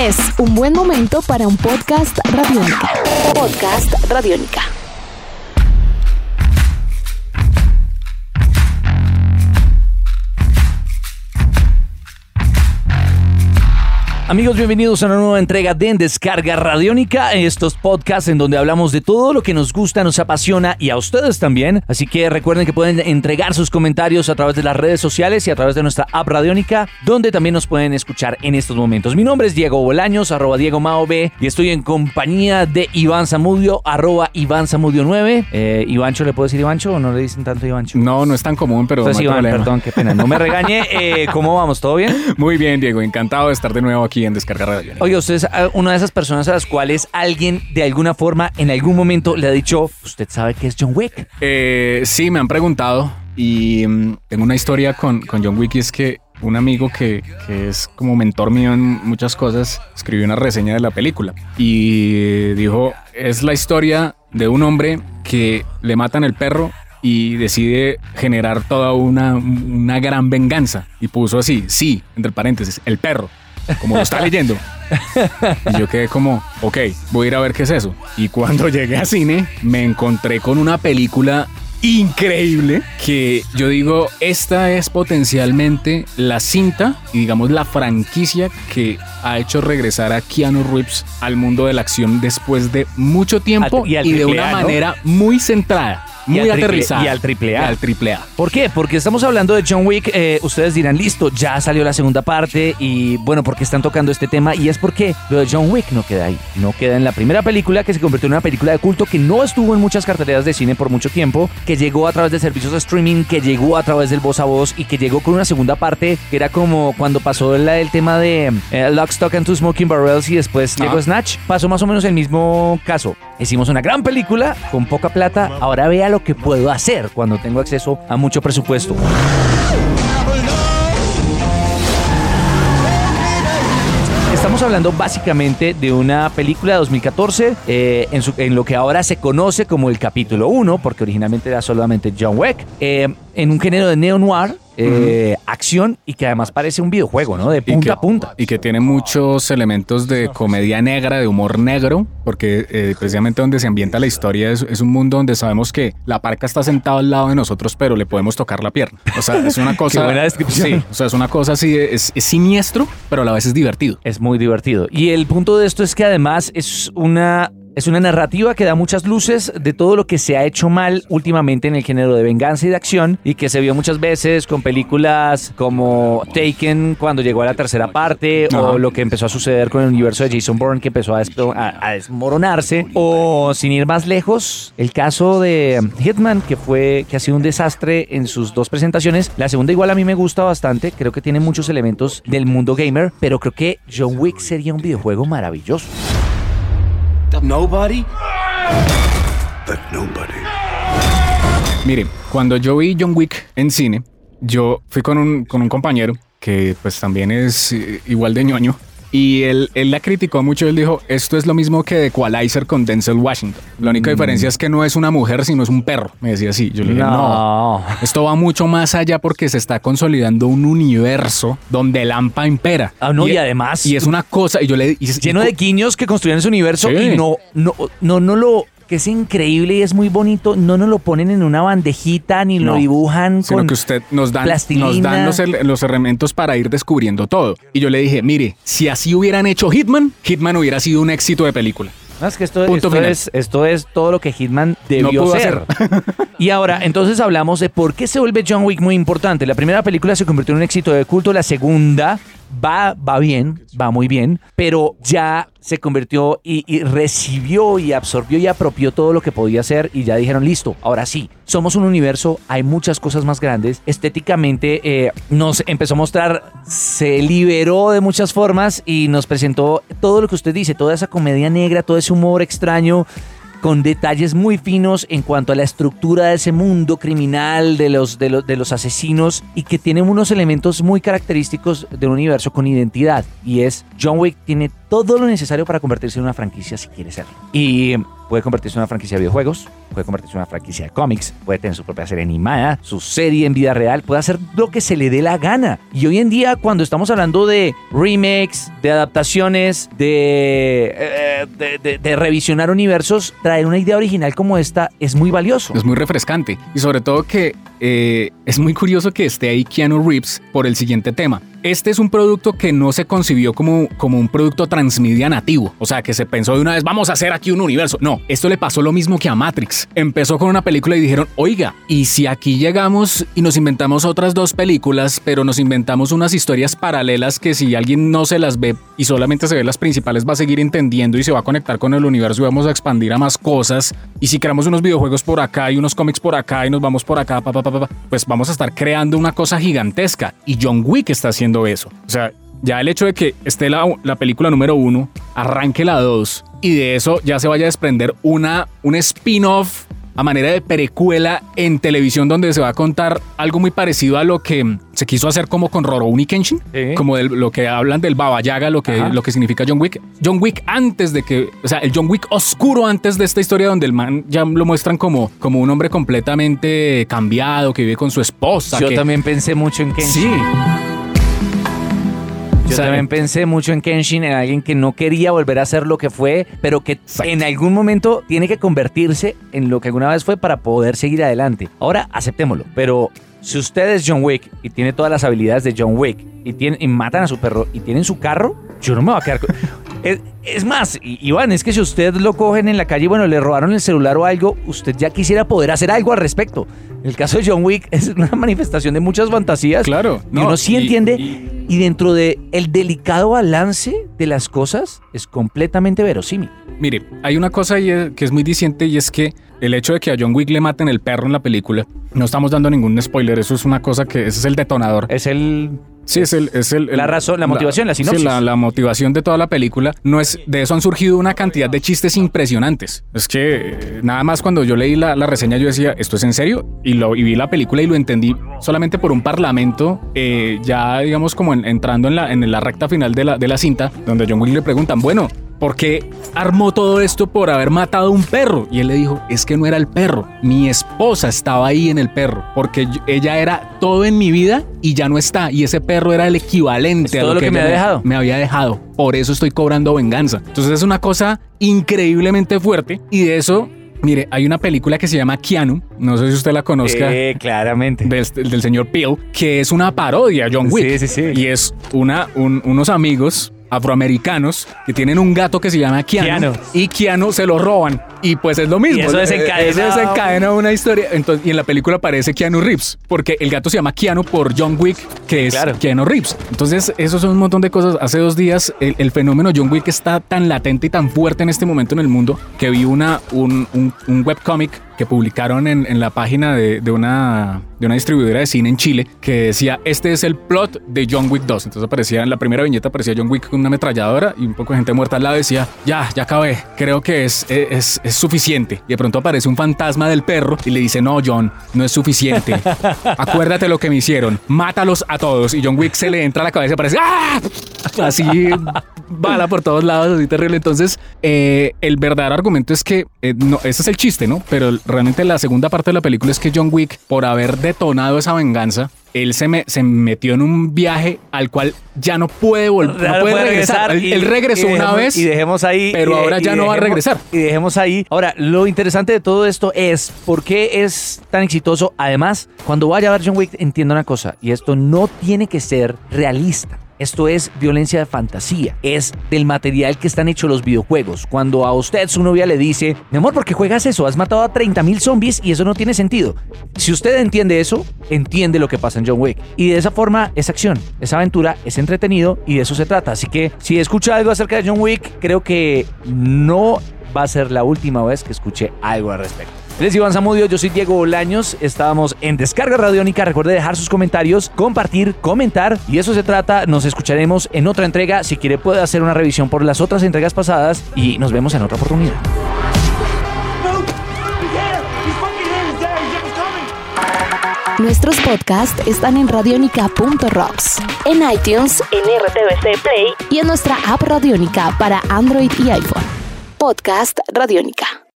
Es un buen momento para un podcast radiónica. Podcast radiónica. Amigos, bienvenidos a una nueva entrega de En Descarga Radiónica, estos podcasts en donde hablamos de todo lo que nos gusta, nos apasiona y a ustedes también. Así que recuerden que pueden entregar sus comentarios a través de las redes sociales y a través de nuestra app Radiónica, donde también nos pueden escuchar en estos momentos. Mi nombre es Diego Bolaños, arroba Diego Mao B, y estoy en compañía de Iván Zamudio, arroba Iván Zamudio 9. Eh, Ivancho, ¿le puedo decir Ivancho o no le dicen tanto Ivancho? No, no es tan común, pero Entonces, no hay Iván, problema. perdón, qué pena. No me regañe. Eh, ¿Cómo vamos? ¿Todo bien? Muy bien, Diego. Encantado de estar de nuevo aquí en Descarga Radio. Oye, usted es ah, una de esas personas a las cuales alguien de alguna forma en algún momento le ha dicho, ¿usted sabe qué es John Wick? Eh, sí, me han preguntado y mm, tengo una historia con, con John Wick y es que un amigo que, que es como mentor mío en muchas cosas escribió una reseña de la película y dijo, es la historia de un hombre que le matan el perro y decide generar toda una, una gran venganza. Y puso así, sí, entre paréntesis, el perro, como lo está leyendo. Y yo quedé como, ok, voy a ir a ver qué es eso. Y cuando llegué a cine, me encontré con una película increíble que yo digo, esta es potencialmente la cinta y digamos la franquicia que ha hecho regresar a Keanu Reeves al mundo de la acción después de mucho tiempo Al- y al de una manera muy centrada, Y muy triple- aterrizada. y al triple A. Y al triple A. ¿Por qué? Porque estamos hablando de John Wick. eh, ustedes dirán, listo, ya salió la segunda parte y bueno, porque están tocando este tema? Y es porque lo de John Wick no queda ahí. No queda en la primera película que se convirtió en una película de culto que no estuvo en muchas carteleras de cine por mucho tiempo, que llegó a través de servicios de streaming, que llegó a través del voz a voz y que llegó con una segunda parte que era como cuando pasó el, el tema de eh, Lock, Stock and Two Smoking Barrels y después llegó. Snatch. Pasó más o menos el mismo caso. Hicimos una gran película con poca plata. Ahora vea lo que puedo hacer cuando tengo acceso a mucho presupuesto. Estamos hablando básicamente de una película de 2014 eh, en, lo que ahora se conoce como el capítulo 1, porque originalmente era solamente John Wick, eh, en un género de neo-noir, eh, acción y que además parece un videojuego, ¿no? De punta que, a punta. y que tiene muchos elementos de comedia negra, de humor negro, porque eh, precisamente donde se ambienta la historia es, es un mundo donde sabemos que la parca está sentada al lado de nosotros, pero le podemos tocar la pierna. O sea, es una cosa. buena descripción. Sí, o sea, es una cosa así, es, es siniestro, pero a la vez es divertido. Es muy divertido. Y el punto de esto es que además es una, es una narrativa que da muchas luces de todo lo que se ha hecho mal últimamente en el género de venganza y de acción y que se vio muchas veces con películas como Taken cuando llegó a la tercera parte Ajá. o lo que empezó a suceder con el universo de Jason Bourne que empezó a- a desmoronarse. O sin ir más lejos el caso de Hitman que fue que ha sido un desastre en sus dos presentaciones. La segunda igual a mí me gusta bastante creo que tiene muchos elementos del mundo gamer pero creo que John Wick sería un videojuego maravilloso Nobody? But nobody. Mire, cuando yo vi John Wick en cine, yo fui con un, con un compañero que pues también es eh, igual de ñoño. Y él, él la criticó mucho. Él dijo, esto es lo mismo que The Equalizer con Denzel Washington. La única diferencia es que no es una mujer, sino es un perro. Me decía así. Yo le dije, no. No. Esto va mucho más allá porque se está consolidando un universo donde el AMPA impera. Ah, no, y además- Y es una cosa... Y yo le... y- lleno de guiños que construyen ese universo Sí. y no, no, no, no lo que es increíble y es muy bonito, no nos lo ponen en una bandejita ni lo dibujan sino con que usted nos dan, plastilina. nos dan los, los elementos para ir descubriendo todo. Y yo le dije, mire, si así hubieran hecho Hitman, Hitman hubiera sido un éxito de película. No, es que esto, es, esto es todo lo que Hitman debió ser. y ahora, entonces hablamos de por qué se vuelve John Wick muy importante. La primera película se convirtió en un éxito de culto, la segunda va, va bien, va muy bien, pero ya se convirtió y, recibió y absorbió y apropió todo lo que podía hacer y ya dijeron, listo, ahora sí, somos un universo, hay muchas cosas más grandes. Estéticamente eh, nos empezó a mostrar, se liberó de muchas formas y nos presentó todo lo que usted dice, toda esa comedia negra, todo ese humor extraño con detalles muy finos en cuanto a la estructura de ese mundo criminal, de los, de los, de los asesinos, y que tiene unos elementos muy característicos de un universo con identidad. Y es, John Wick tiene todo lo necesario para convertirse en una franquicia si quiere serlo. Y puede convertirse en una franquicia de videojuegos, puede convertirse en una franquicia de cómics, puede tener su propia serie animada, su serie en vida real, puede hacer lo que se le dé la gana. Y hoy en día, cuando estamos hablando de remakes, de adaptaciones, de, eh, de, revisionar universos, traer una idea original como esta es muy valioso. Es muy refrescante. Y sobre todo que eh, es muy curioso que esté ahí Keanu Reeves por el siguiente tema. Este es un producto que no se concibió como, como un producto transmedia nativo. O sea, que se pensó de una vez, vamos a hacer aquí un universo. No, esto le pasó lo mismo que a Matrix. Empezó con una película y dijeron, oiga, ¿y si aquí llegamos y nos inventamos otras dos películas, pero nos inventamos unas historias paralelas que si alguien no se las ve y solamente se ve las principales, va a seguir entendiendo y se va a conectar con el universo y vamos a expandir a más cosas? Y si creamos unos videojuegos por acá y unos cómics por acá y nos vamos por acá, pa, pues vamos a estar creando una cosa gigantesca. Y John Wick está haciendo eso. O sea, ya el hecho de que esté la, la película número uno, arranque la dos y de eso ya se vaya a desprender una, un spin-off a manera de precuela en televisión donde se va a contar algo muy parecido a lo que se quiso hacer como con Rurouni Kenshin, Sí. como lo que hablan del Baba Yaga, lo que, Ajá. lo que significa John Wick. John Wick antes de que, o sea, el John Wick oscuro antes de esta historia donde el man ya lo muestran como, como un hombre completamente cambiado, que vive con su esposa. Yo que- también pensé mucho en Kenshin. Sí. Yo O sea, también pensé mucho en Kenshin, en alguien que no quería volver a ser lo que fue, pero que en algún momento tiene que convertirse en lo que alguna vez fue para poder seguir adelante. Ahora, aceptémoslo. Pero si usted es John Wick y tiene todas las habilidades de John Wick y, tiene, y matan a su perro y tienen su carro, yo no me voy a quedar con... Es, es más, Iván, es que si usted lo cogen en la calle y bueno, le robaron el celular o algo, usted ya quisiera poder hacer algo al respecto. El caso de John Wick es una manifestación de muchas fantasías. Claro, Y no, uno sí y- entiende. y- Y dentro de el delicado balance de las cosas es completamente verosímil. Mire, hay una cosa eh, que es muy diciente y es que el hecho de que a John Wick le maten el perro en la película, no estamos dando ningún spoiler, eso es una cosa que ese es el detonador. Es el Sí, es el, es el, el- La razón, la motivación, la sí, sinopsis. la, la motivación de toda la película. No es, de eso han surgido una cantidad de chistes impresionantes. Es que eh, nada más cuando yo leí la, la reseña yo decía, ¿esto es en serio? Y, lo, y vi la película y lo entendí solamente por un parlamento, eh, ya digamos como en- entrando en la, en la recta final de la, de la cinta, donde John Wick le preguntan, bueno, ¿por qué armó todo esto por haber matado a un perro? Y él le dijo, es que no era el perro, mi esposa estaba ahí en el perro, porque yo- ella era todo en mi vida y ya no está, y ese perro era el equivalente a lo que me había dejado. Me había dejado, por eso estoy cobrando venganza. Entonces es una cosa increíblemente fuerte y de eso... Mire, hay una película que se llama Keanu, no sé si usted la conozca, Eh, claramente. del, del señor Peel, que es una parodia a John Wick. Sí, sí, sí. Y es una, un- unos amigos afroamericanos que tienen un gato que se llama Keanu, Keanu. y Keanu se lo roban y pues es lo mismo. Y eso Eh, desencadena- eso desencadena una historia. Entonces, y en la película aparece Keanu Reeves porque el gato se llama Keanu por John Wick, que es Claro. Keanu Reeves. Entonces, esos son un montón de cosas. Hace dos días el, el fenómeno John Wick está tan latente y tan fuerte en este momento en el mundo que vi una, un, un, un webcomic que publicaron en, en la página de, de una, de una distribuidora de cine en Chile que decía, este es el plot de John Wick 2. Entonces aparecía, en la primera viñeta aparecía John Wick con una ametralladora y un poco de gente muerta al lado decía, ya, ya acabé, creo que es, es, es suficiente. Y de pronto aparece un fantasma del perro y le dice, no, John, no es suficiente. Acuérdate lo que me hicieron, mátalos a todos. Y John Wick se le entra a la cabeza y aparece, ¡ah! Así bala por todos lados, así terrible. Entonces, eh, el verdadero argumento es que, eh, no, ese es el chiste, ¿no? Pero realmente la segunda parte de la película es que John Wick, por haber detonado esa venganza, él se, me, se metió en un viaje al cual ya no puede volver, no puede regresar. Él, y- él regresó una vez. Y dejemos ahí. pero y ahora y ya no va a regresar. Y dejemos ahí. Ahora, lo interesante de todo esto es por qué es tan exitoso. Además, cuando vaya a ver John Wick, entienda una cosa, y esto no tiene que ser realista. Esto es violencia de fantasía. Es del material que están hechos los videojuegos. Cuando a usted su novia le dice, mi amor, ¿por qué juegas eso? Has matado a 30 mil zombies y eso no tiene sentido. Si usted entiende eso, entiende lo que pasa en John Wick. Y de esa forma es acción, es aventura, es entretenido y de eso se trata. Así que si escucha algo acerca de John Wick, creo que no va a ser la última vez que escuche algo al respecto. Él es Iván Zamudio, yo soy Diego Bolaños, estábamos en Descarga Radiónica, recuerde dejar sus comentarios, compartir, comentar y eso se trata, nos escucharemos en otra entrega, si quiere puede hacer una revisión por las otras entregas pasadas y nos vemos en otra oportunidad. Nuestros podcasts están en radionica.rocks. en iTunes, en RTVC Play y en nuestra app Radiónica para Android y iPhone. Podcast Radiónica.